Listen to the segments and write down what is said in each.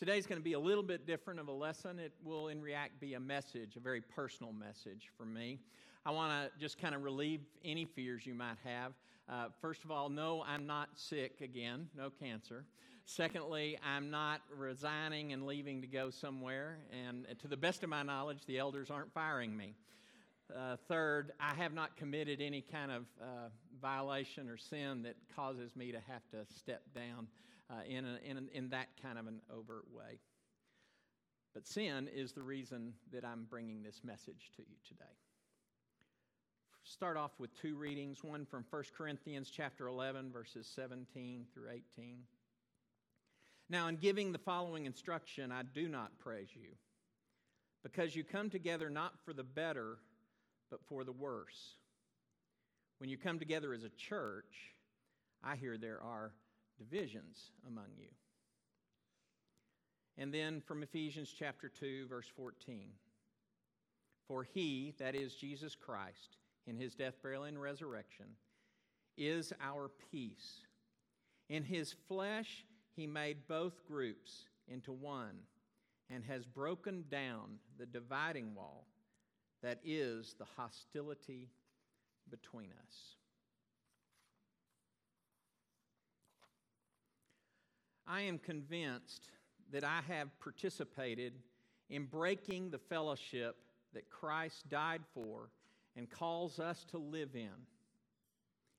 Today's going to be a little bit different of a lesson. It will, in React, be a message, a very personal message for me. I want to just kind of relieve any fears you might have. Uh, first of all, no, I'm not sick again, no cancer. Secondly, I'm not resigning and leaving to go somewhere. And to the best of my knowledge, the elders aren't firing me. Uh, third, I have not committed any kind of uh, violation or sin that causes me to have to step down uh, in, a, in, in that kind of an overt way. But sin is the reason that I'm bringing this message to you today. Start off with two readings, one from 1 Corinthians chapter 11 verses 17 through 18. Now, in giving the following instruction, I do not praise you, because you come together not for the better, but for the worse. When you come together as a church, I hear there are divisions among you. And then from Ephesians chapter 2, verse 14. For he, that is Jesus Christ, in his death, burial, and resurrection, is our peace. In his flesh, he made both groups into one and has broken down the dividing wall that is the hostility between us. I am convinced that I have participated in breaking the fellowship that Christ died for and calls us to live in.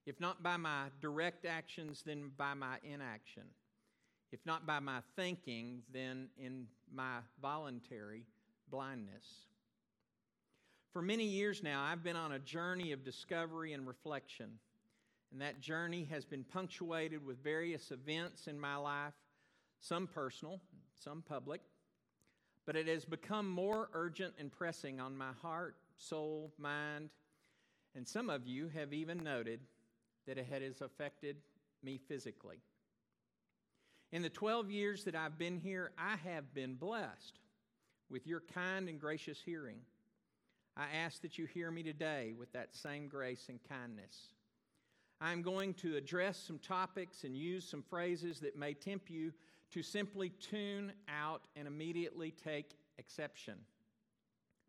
If not by my direct actions, then by my inaction. If not by my thinking, then in my voluntary blindness. For many years now, I've been on a journey of discovery and reflection. And that journey has been punctuated with various events in my life, some personal, some public. But it has become more urgent and pressing on my heart, soul, mind, and some of you have even noted that it has affected me physically. In the 12 years that I've been here, I have been blessed with your kind and gracious hearing. I ask that you hear me today with that same grace and kindness. I'm going to address some topics and use some phrases that may tempt you to simply tune out and immediately take exception.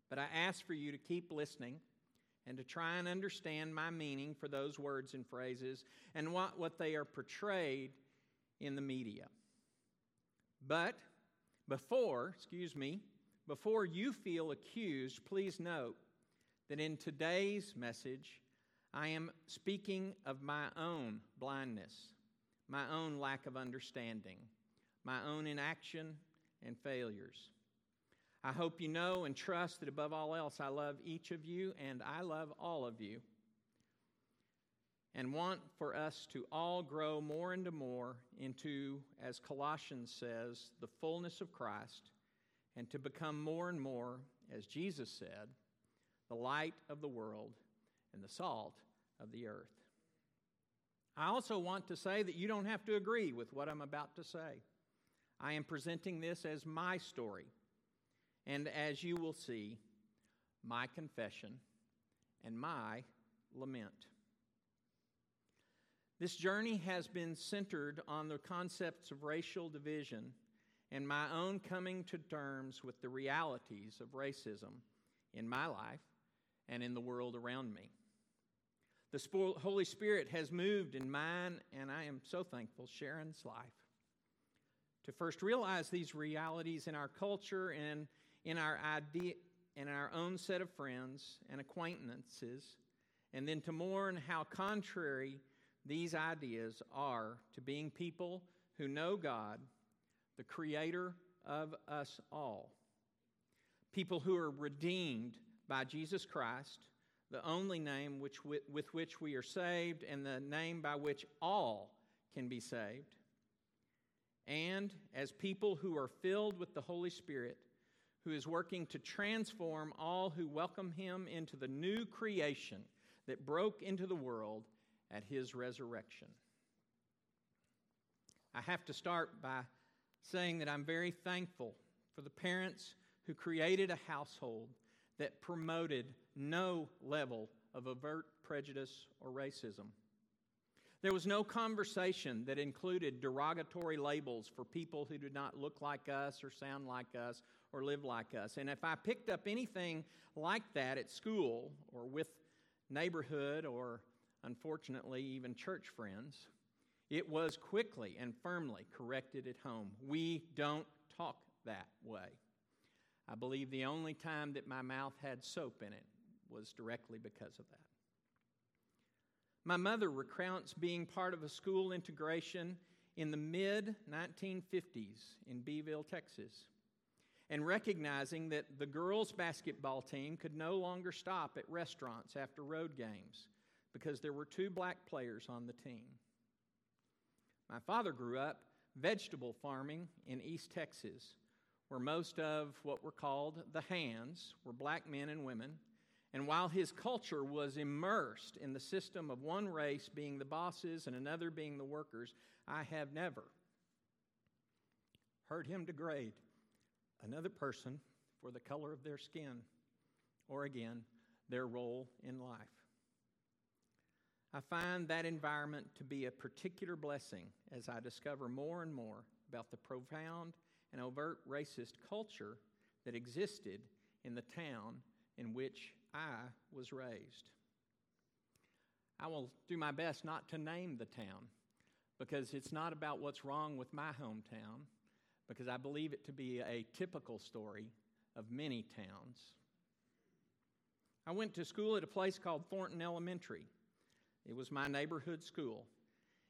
But I ask for you to keep listening and to try and understand my meaning for those words and phrases and what, what they are portrayed in the media. But before, excuse me, before you feel accused, please note that in today's message, I am speaking of my own blindness, my own lack of understanding, my own inaction and failures. I hope you know and trust that above all else, I love each of you and I love all of you and want for us to all grow more and more into, as Colossians says, the fullness of Christ, and to become more and more, as Jesus said, the light of the world and the salt of the earth. I also want to say that you don't have to agree with what I'm about to say. I am presenting this as my story, and as you will see, my confession and my lament. This journey has been centered on the concepts of racial division and my own coming to terms with the realities of racism in my life and in the world around me. The Holy Spirit has moved in mine, and I am so thankful, Sharon's life. To first realize these realities in our culture and in our idea, in our own set of friends and acquaintances, and then to mourn how contrary these ideas are to being people who know God, the creator of us all. People who are redeemed by Jesus Christ, the only name which, with which we are saved, and the name by which all can be saved. And as people who are filled with the Holy Spirit, who is working to transform all who welcome him into the new creation that broke into the world at his resurrection. I have to start by saying that I'm very thankful for the parents who created a household that promoted no level of overt prejudice or racism. There was no conversation that included derogatory labels for people who did not look like us or sound like us or live like us. And if I picked up anything like that at school or with neighborhood or unfortunately even church friends, it was quickly and firmly corrected at home. We don't talk that way. I believe the only time that my mouth had soap in it was directly because of that. My mother recounts being part of a school integration in the mid 1950s in Beeville, Texas, and recognizing that the girls' basketball team could no longer stop at restaurants after road games because there were two black players on the team. My father grew up vegetable farming in East Texas, where most of what were called the hands were black men and women. And while his culture was immersed in the system of one race being the bosses and another being the workers, I have never heard him degrade another person for the color of their skin or, again, their role in life. I find that environment to be a particular blessing as I discover more and more about the profound and overt racist culture that existed in the town in which I was raised. I will do my best not to name the town because it's not about what's wrong with my hometown, because I believe it to be a typical story of many towns. I went to school at a place called Thornton Elementary. It was my neighborhood school.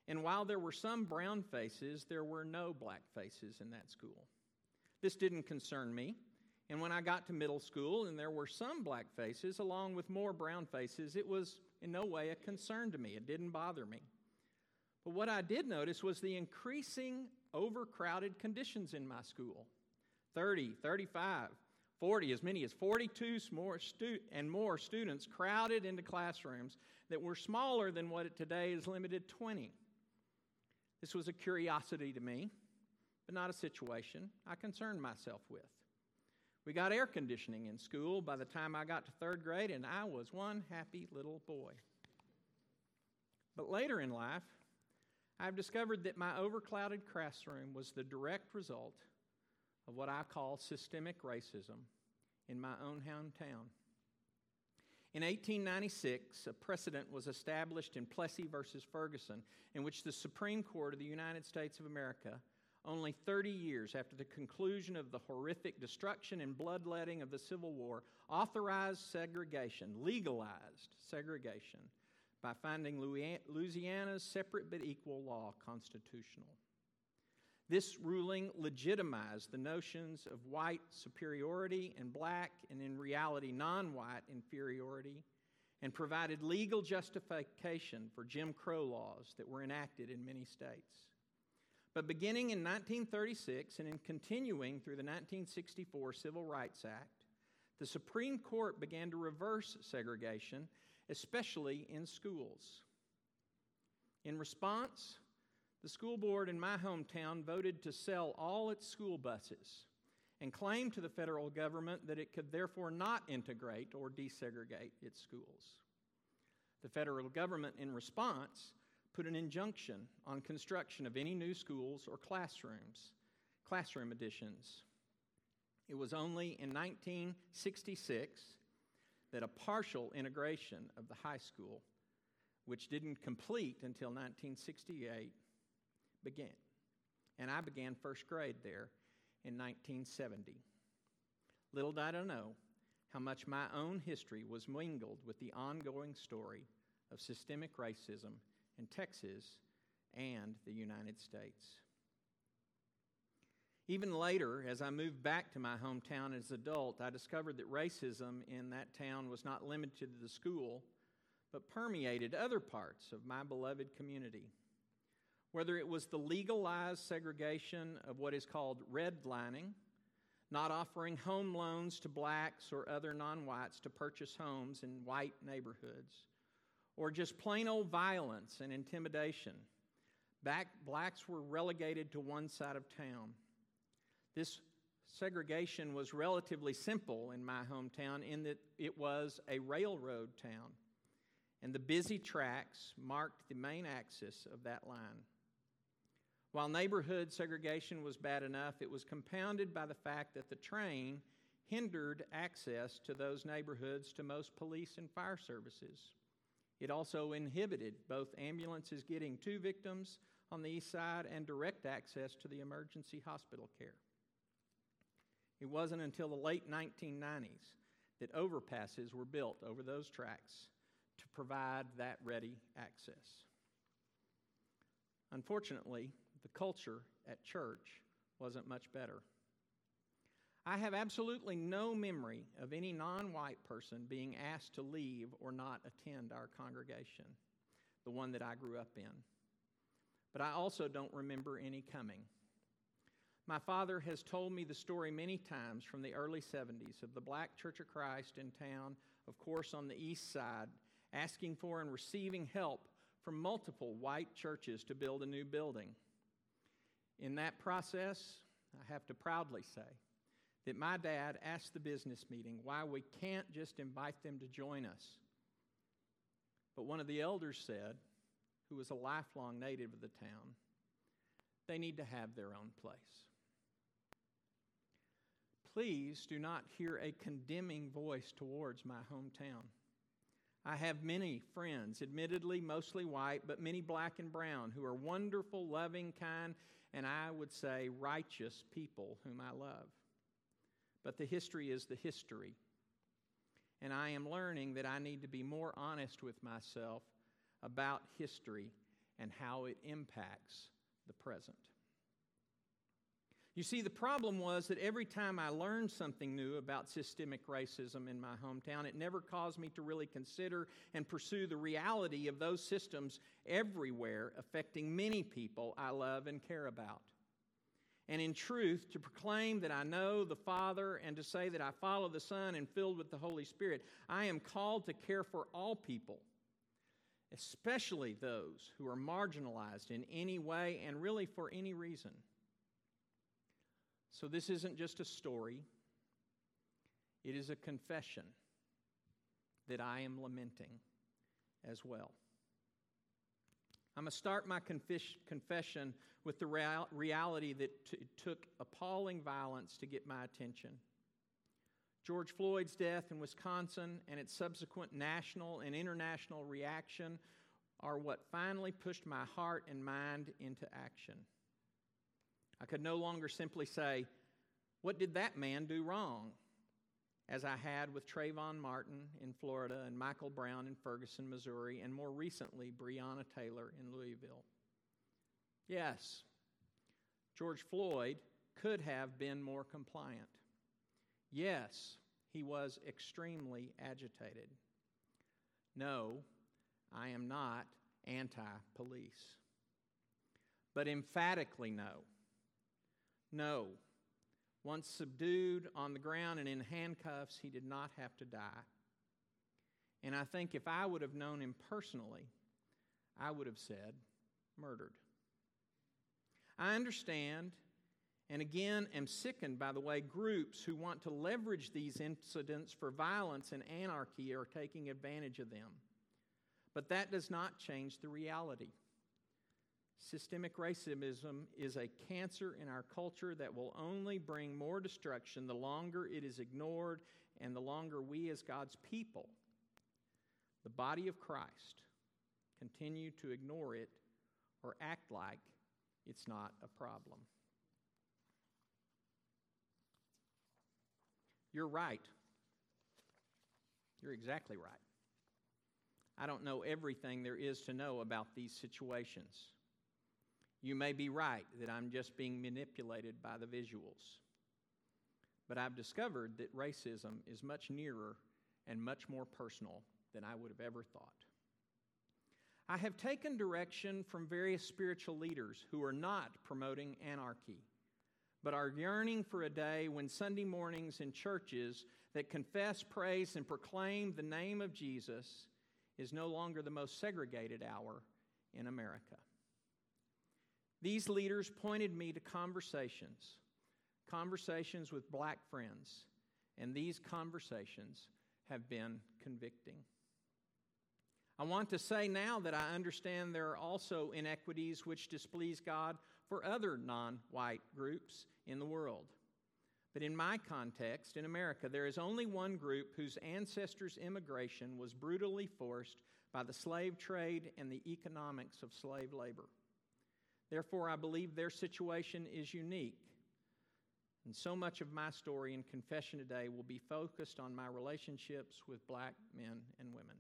And while there were some brown faces, there were no black faces in that school. This didn't concern me. And when I got to middle school and there were some black faces along with more brown faces, it was in no way a concern to me. It didn't bother me. But what I did notice was the increasing overcrowded conditions in my school 30, 35, 40, as many as 42 more stu- and more students crowded into classrooms that were smaller than what today is limited 20. This was a curiosity to me, but not a situation I concerned myself with. We got air conditioning in school by the time I got to third grade, and I was one happy little boy. But later in life, I've discovered that my overclouded classroom was the direct result of what I call systemic racism in my own hometown. In 1896, a precedent was established in Plessy versus Ferguson, in which the Supreme Court of the United States of America, only 30 years after the conclusion of the horrific destruction and bloodletting of the Civil War, authorized segregation, legalized segregation, by finding Louisiana's separate but equal law constitutional. This ruling legitimized the notions of white superiority and black, and in reality, non white inferiority, and provided legal justification for Jim Crow laws that were enacted in many states. But beginning in 1936 and in continuing through the 1964 Civil Rights Act, the Supreme Court began to reverse segregation, especially in schools. In response, the school board in my hometown voted to sell all its school buses and claimed to the federal government that it could therefore not integrate or desegregate its schools. The federal government, in response, put an injunction on construction of any new schools or classrooms, classroom additions. It was only in 1966 that a partial integration of the high school, which didn't complete until 1968, began. And I began first grade there in 1970. Little did I know how much my own history was mingled with the ongoing story of systemic racism in Texas and the United States. Even later, as I moved back to my hometown as an adult, I discovered that racism in that town was not limited to the school, but permeated other parts of my beloved community whether it was the legalized segregation of what is called redlining, not offering home loans to blacks or other non whites to purchase homes in white neighborhoods, or just plain old violence and intimidation. Back, blacks were relegated to one side of town. This segregation was relatively simple in my hometown in that it was a railroad town and the busy tracks marked the main axis of that line. While neighborhood segregation was bad enough, it was compounded by the fact that the train hindered access to those neighborhoods to most police and fire services. It also inhibited both ambulances getting to victims on the east side and direct access to the emergency hospital care. It wasn't until the late 1990s that overpasses were built over those tracks to provide that ready access. Unfortunately, the culture at church wasn't much better. I have absolutely no memory of any non white person being asked to leave or not attend our congregation, the one that I grew up in. But I also don't remember any coming. My father has told me the story many times from the early 70s of the Black Church of Christ in town, of course, on the east side, asking for and receiving help from multiple white churches to build a new building. In that process, I have to proudly say that my dad asked the business meeting why we can't just invite them to join us. But one of the elders said, who was a lifelong native of the town, they need to have their own place. Please do not hear a condemning voice towards my hometown. I have many friends, admittedly mostly white, but many black and brown, who are wonderful, loving, kind, and I would say righteous people whom I love. But the history is the history. And I am learning that I need to be more honest with myself about history and how it impacts the present. You see, the problem was that every time I learned something new about systemic racism in my hometown, it never caused me to really consider and pursue the reality of those systems everywhere affecting many people I love and care about. And in truth, to proclaim that I know the Father and to say that I follow the Son and filled with the Holy Spirit, I am called to care for all people, especially those who are marginalized in any way and really for any reason. So this isn't just a story, it is a confession that I am lamenting as well. I'm going to start my confess- confession with the real- reality that t- it took appalling violence to get my attention. George Floyd's death in Wisconsin and its subsequent national and international reaction are what finally pushed my heart and mind into action. I could no longer simply say, What did that man do wrong? As I had with Trayvon Martin in Florida and Michael Brown in Ferguson, Missouri, and more recently, Breonna Taylor in Louisville. Yes, George Floyd could have been more compliant. Yes, he was extremely agitated. No, I am not anti police. But emphatically, no. No. Once subdued on the ground and in handcuffs, he did not have to die. And I think if I would have known him personally, I would have said, murdered. I understand, and again am sickened by the way groups who want to leverage these incidents for violence and anarchy are taking advantage of them. But that does not change the reality. Systemic racism is a cancer in our culture that will only bring more destruction the longer it is ignored and the longer we, as God's people, the body of Christ, continue to ignore it or act like it's not a problem. You're right. You're exactly right. I don't know everything there is to know about these situations. You may be right that I'm just being manipulated by the visuals. But I've discovered that racism is much nearer and much more personal than I would have ever thought. I have taken direction from various spiritual leaders who are not promoting anarchy, but are yearning for a day when Sunday mornings in churches that confess, praise, and proclaim the name of Jesus is no longer the most segregated hour in America. These leaders pointed me to conversations, conversations with black friends, and these conversations have been convicting. I want to say now that I understand there are also inequities which displease God for other non white groups in the world. But in my context, in America, there is only one group whose ancestors' immigration was brutally forced by the slave trade and the economics of slave labor. Therefore, I believe their situation is unique. And so much of my story and confession today will be focused on my relationships with black men and women.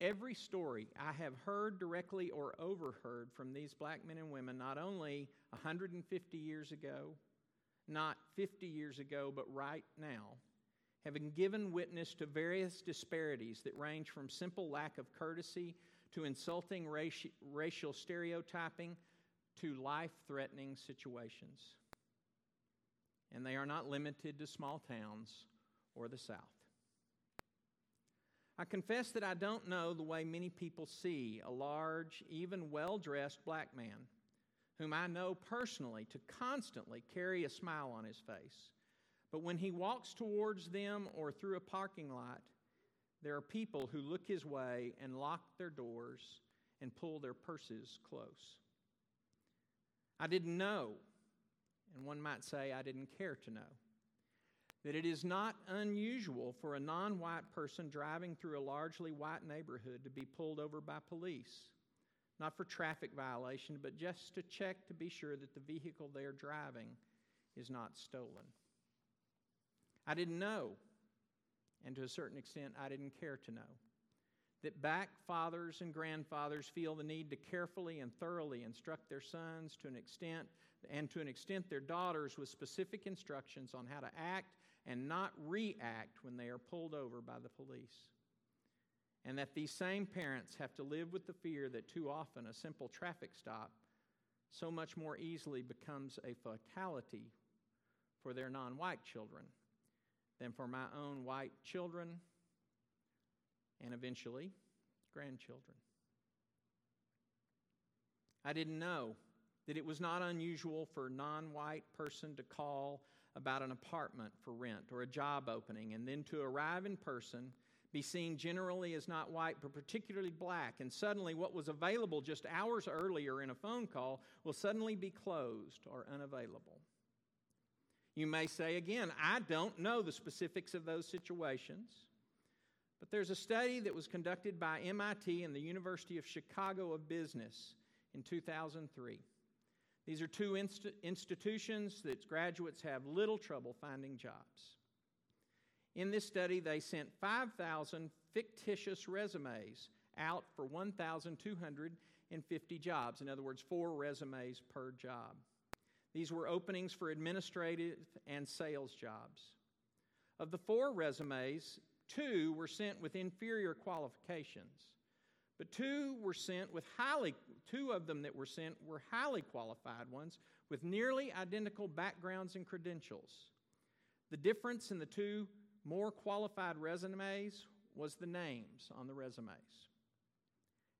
Every story I have heard directly or overheard from these black men and women, not only 150 years ago, not 50 years ago, but right now, having given witness to various disparities that range from simple lack of courtesy to insulting raci- racial stereotyping to life threatening situations. And they are not limited to small towns or the South. I confess that I don't know the way many people see a large, even well dressed black man, whom I know personally to constantly carry a smile on his face. But when he walks towards them or through a parking lot, there are people who look his way and lock their doors and pull their purses close. I didn't know, and one might say I didn't care to know that it is not unusual for a non white person driving through a largely white neighborhood to be pulled over by police, not for traffic violation, but just to check to be sure that the vehicle they are driving is not stolen. I didn't know, and to a certain extent, I didn't care to know, that back fathers and grandfathers feel the need to carefully and thoroughly instruct their sons to an extent and to an extent their daughters with specific instructions on how to act and not react when they are pulled over by the police. And that these same parents have to live with the fear that too often a simple traffic stop so much more easily becomes a fatality for their non white children than for my own white children and eventually grandchildren. I didn't know that it was not unusual for a non white person to call about an apartment for rent or a job opening, and then to arrive in person, be seen generally as not white, but particularly black, and suddenly what was available just hours earlier in a phone call will suddenly be closed or unavailable. You may say again, I don't know the specifics of those situations, but there's a study that was conducted by MIT and the University of Chicago of Business in 2003. These are two inst- institutions that graduates have little trouble finding jobs. In this study, they sent 5,000 fictitious resumes out for 1,250 jobs. In other words, four resumes per job. These were openings for administrative and sales jobs. Of the four resumes, two were sent with inferior qualifications. But two were sent with highly, two of them that were sent were highly qualified ones with nearly identical backgrounds and credentials. The difference in the two more qualified resumes was the names on the resumes.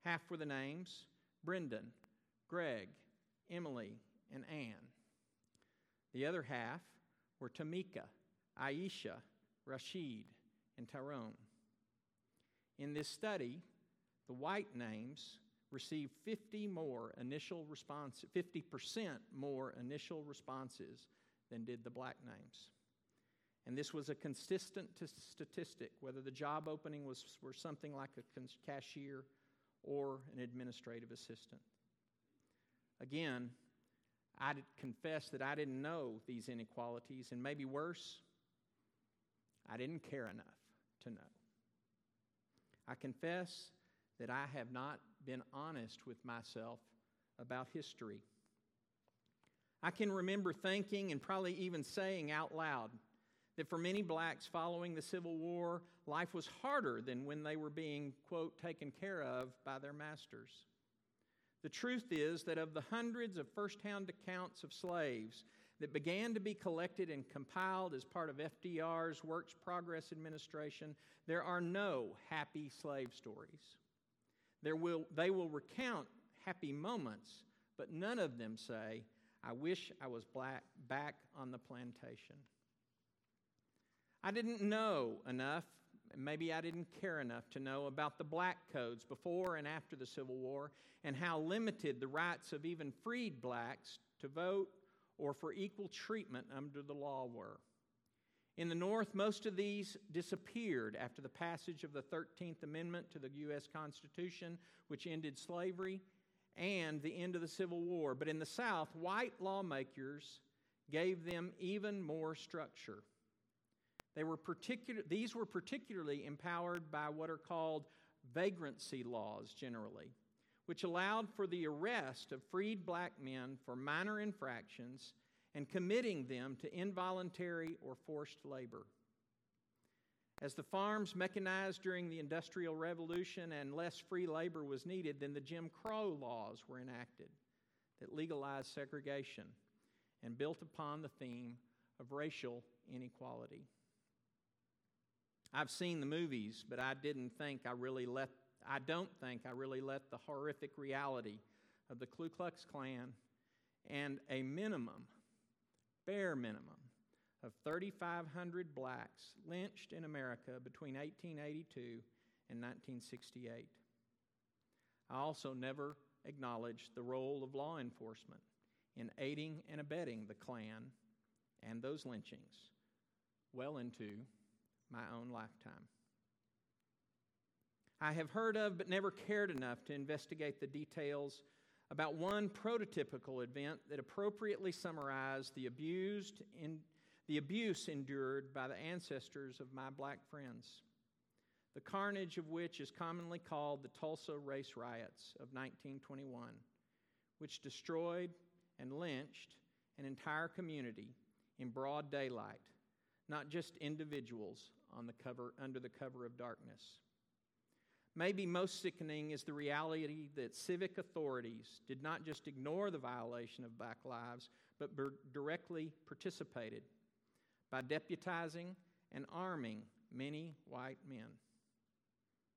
Half were the names Brendan, Greg, Emily, and Ann. The other half were Tamika, Aisha, Rashid, and Tyrone. In this study, the white names received 50 more initial responses, 50% more initial responses than did the black names. And this was a consistent t- statistic, whether the job opening was for something like a cashier or an administrative assistant. Again, I confess that I didn't know these inequalities, and maybe worse, I didn't care enough to know. I confess that I have not been honest with myself about history. I can remember thinking and probably even saying out loud that for many blacks following the Civil War, life was harder than when they were being, quote, taken care of by their masters. The truth is that of the hundreds of firsthand accounts of slaves that began to be collected and compiled as part of FDR's Works Progress Administration, there are no happy slave stories. There will, they will recount happy moments, but none of them say, I wish I was black, back on the plantation. I didn't know enough maybe I didn't care enough to know about the black codes before and after the Civil War and how limited the rights of even freed blacks to vote or for equal treatment under the law were. In the North, most of these disappeared after the passage of the 13th Amendment to the U.S. Constitution, which ended slavery, and the end of the Civil War. But in the South, white lawmakers gave them even more structure. They were particular, these were particularly empowered by what are called vagrancy laws generally, which allowed for the arrest of freed black men for minor infractions and committing them to involuntary or forced labor. As the farms mechanized during the Industrial Revolution and less free labor was needed, then the Jim Crow laws were enacted that legalized segregation and built upon the theme of racial inequality. I've seen the movies, but I didn't think I really let, I don't think I really let the horrific reality of the Ku Klux Klan and a minimum, bare minimum, of 3,500 blacks lynched in America between 1882 and 1968. I also never acknowledged the role of law enforcement in aiding and abetting the Klan and those lynchings well into my own lifetime. I have heard of but never cared enough to investigate the details about one prototypical event that appropriately summarized the abused in, the abuse endured by the ancestors of my black friends. The carnage of which is commonly called the Tulsa Race Riots of 1921, which destroyed and lynched an entire community in broad daylight, not just individuals on the cover, under the cover of darkness. Maybe most sickening is the reality that civic authorities did not just ignore the violation of black lives, but directly participated by deputizing and arming many white men.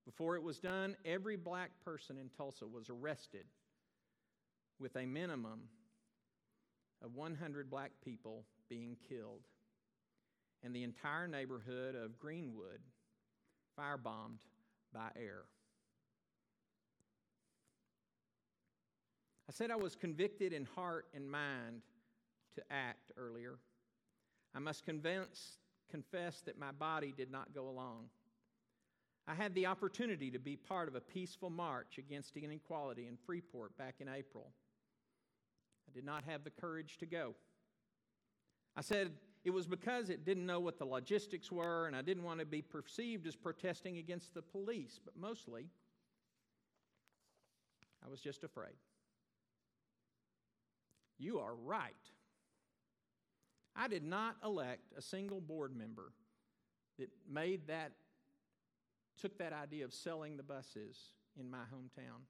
Before it was done, every black person in Tulsa was arrested with a minimum of 100 black people being killed and the entire neighborhood of Greenwood firebombed by air. I said I was convicted in heart and mind to act earlier. I must convince, confess that my body did not go along. I had the opportunity to be part of a peaceful march against inequality in Freeport back in April. I did not have the courage to go. I said it was because it didn't know what the logistics were, and I didn't want to be perceived as protesting against the police, but mostly, I was just afraid. You are right. I did not elect a single board member that made that, took that idea of selling the buses in my hometown.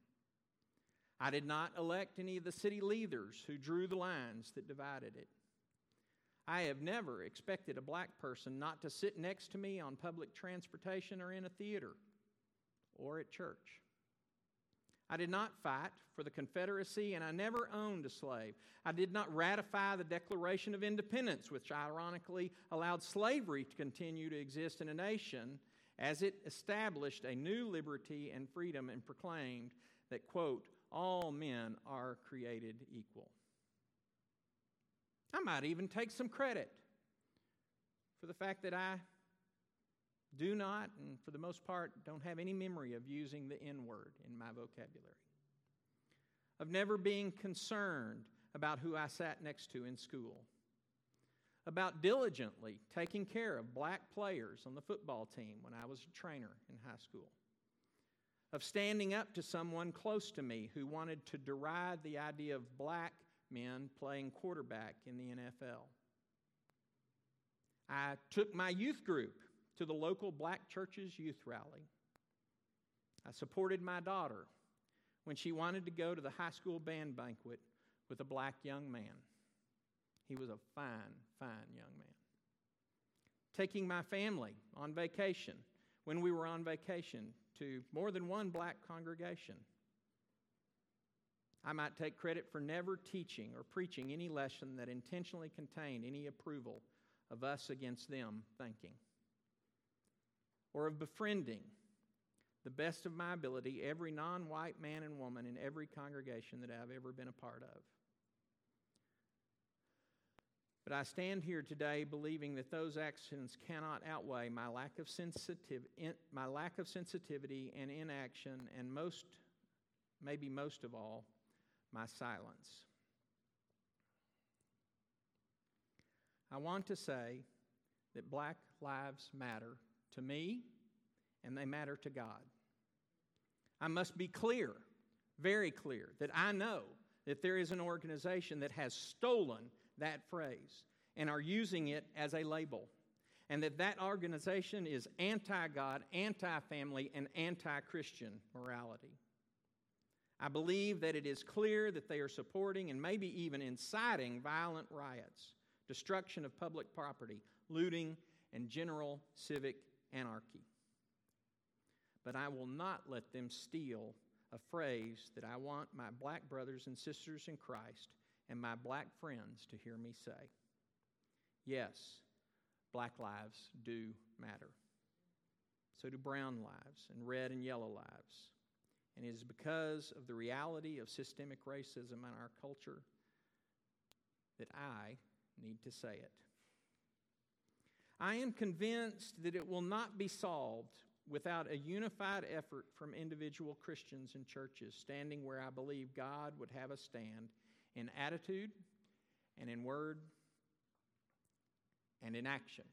I did not elect any of the city leaders who drew the lines that divided it. I have never expected a black person not to sit next to me on public transportation or in a theater or at church. I did not fight for the Confederacy, and I never owned a slave. I did not ratify the Declaration of Independence, which ironically allowed slavery to continue to exist in a nation as it established a new liberty and freedom and proclaimed that, quote, all men are created equal. I might even take some credit for the fact that I do not, and for the most part, don't have any memory of using the N word in my vocabulary, of never being concerned about who I sat next to in school, about diligently taking care of black players on the football team when I was a trainer in high school, of standing up to someone close to me who wanted to deride the idea of black men playing quarterback in the NFL. I took my youth group to the local black church's youth rally. I supported my daughter when she wanted to go to the high school band banquet with a black young man. He was a fine, fine young man. Taking my family on vacation when we were on vacation to more than one black congregation. I might take credit for never teaching or preaching any lesson that intentionally contained any approval of us against them thinking. or of befriending, the best of my ability, every non white man and woman in every congregation that I've ever been a part of. But I stand here today believing that those actions cannot outweigh my lack of, sensitiv- my lack of sensitivity and inaction, and most, maybe most of all, my silence. I want to say that Black Lives Matter to me and they matter to God. I must be clear, very clear, that I know that there is an organization that has stolen that phrase and are using it as a label. And that that organization is anti God, anti family, and anti Christian morality. I believe that it is clear that they are supporting and maybe even inciting violent riots, destruction of public property, looting, and general civic anarchy. But I will not let them steal a phrase that I want my black brothers and sisters in Christ and my black friends to hear me say. Yes, black lives do matter. So do brown lives and red and yellow lives. And it is because of the reality of systemic racism in our culture that I need to say it. I am convinced that it will not be solved without a unified effort from individual Christians and churches standing where I believe God would have us stand in attitude and in word and in action.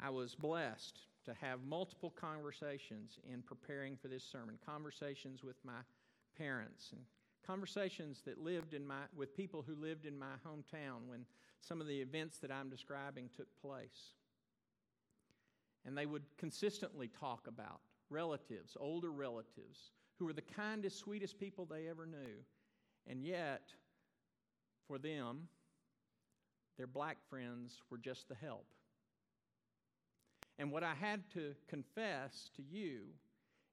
I was blessed to have multiple conversations in preparing for this sermon, conversations with my parents and conversations that lived in my with people who lived in my hometown when some of the events that I'm describing took place. And they would consistently talk about relatives, older relatives, who were the kindest, sweetest people they ever knew. And yet, for them, their black friends were just the help. And what I had to confess to you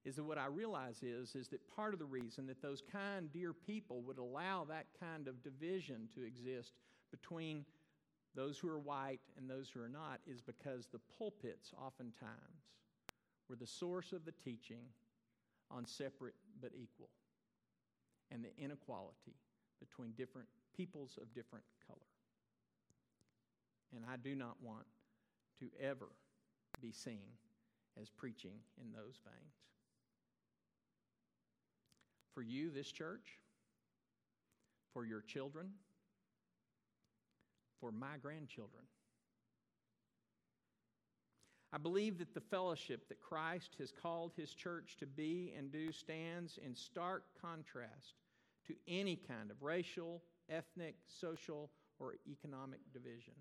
is that what I realize is, is that part of the reason that those kind, dear people would allow that kind of division to exist between those who are white and those who are not is because the pulpits oftentimes were the source of the teaching on separate but equal and the inequality between different peoples of different color. And I do not want to ever be seen as preaching in those veins. For you, this church, for your children, for my grandchildren. I believe that the fellowship that Christ has called his church to be and do stands in stark contrast to any kind of racial, ethnic, social, or economic division.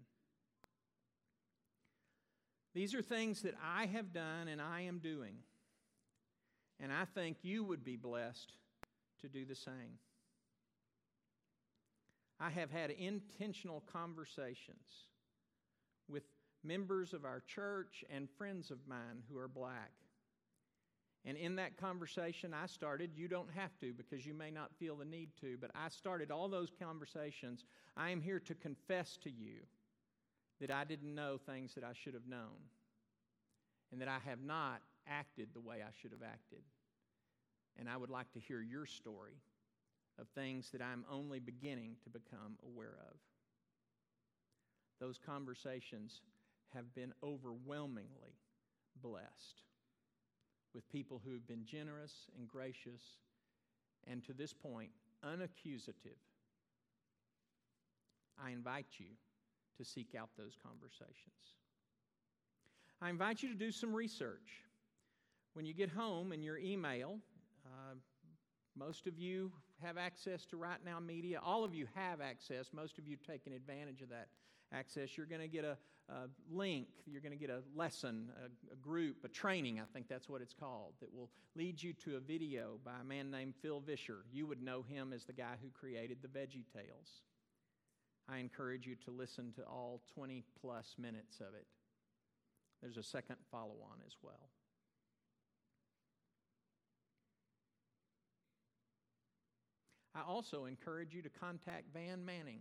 These are things that I have done and I am doing. And I think you would be blessed to do the same. I have had intentional conversations with members of our church and friends of mine who are black. And in that conversation, I started, you don't have to because you may not feel the need to, but I started all those conversations. I am here to confess to you that I didn't know things that I should have known and that I have not acted the way I should have acted. And I would like to hear your story of things that I'm only beginning to become aware of. Those conversations have been overwhelmingly blessed with people who have been generous and gracious and to this point unaccusative. I invite you to seek out those conversations. I invite you to do some research. When you get home in your email, uh, most of you have access to Right Now Media. All of you have access. Most of you have taken advantage of that access. You're going to get a, a, link, you're going to get a lesson, a, a, group, a training, I think that's what it's called, that will lead you to a video by a man named Phil Vischer. You would know him as the guy who created the Veggie Tales. I encourage you to listen to all 20 plus minutes of it. There's a second follow on as well. I also encourage you to contact Van Manning,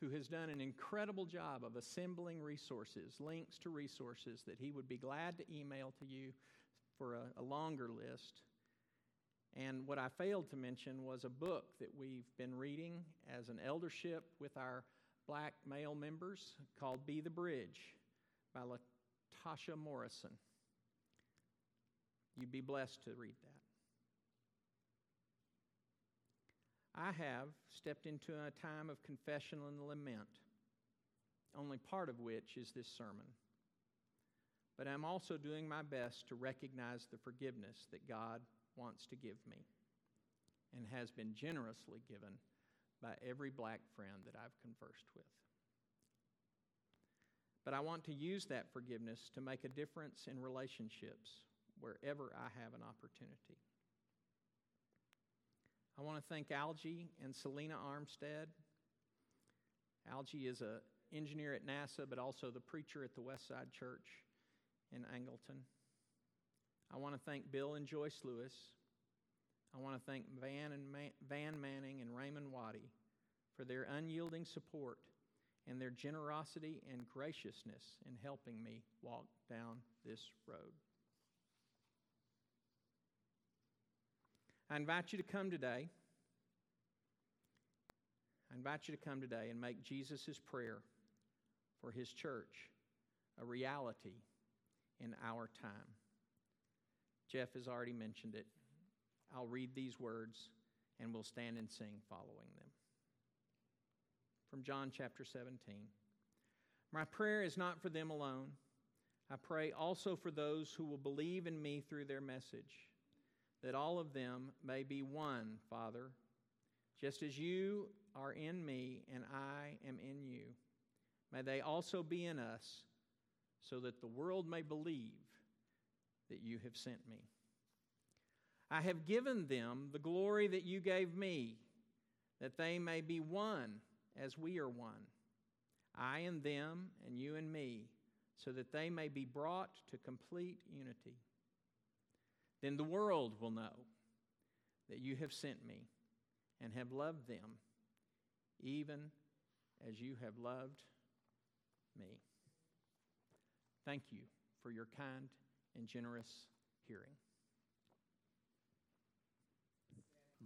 who has done an incredible job of assembling resources, links to resources that he would be glad to email to you for a, a longer list. And what I failed to mention was a book that we've been reading as an eldership with our black male members called Be the Bridge by Latasha Morrison. You'd be blessed to read that. I have stepped into a time of confession and lament, only part of which is this sermon. But I'm also doing my best to recognize the forgiveness that God wants to give me and has been generously given by every black friend that I've conversed with. But I want to use that forgiveness to make a difference in relationships wherever I have an opportunity. I want to thank Algie and Selena Armstead. Algie is an engineer at NASA, but also the preacher at the Westside Church in Angleton. I want to thank Bill and Joyce Lewis. I want to thank Van, and Man- Van Manning and Raymond Waddy for their unyielding support and their generosity and graciousness in helping me walk down this road. I invite you to come today. I invite you to come today and make Jesus' prayer for his church a reality in our time. Jeff has already mentioned it. I'll read these words and we'll stand and sing following them. From John chapter 17 My prayer is not for them alone. I pray also for those who will believe in me through their message that all of them may be one, Father, just as you are in me and I am in you. May they also be in us, so that the world may believe that you have sent me. I have given them the glory that you gave me, that they may be one as we are one. I and them, and you and me, so that they may be brought to complete unity. Then the world will know that you have sent me and have loved them, even as you have loved me. Thank you for your kind and generous hearing.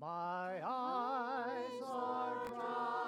My eyes are dry.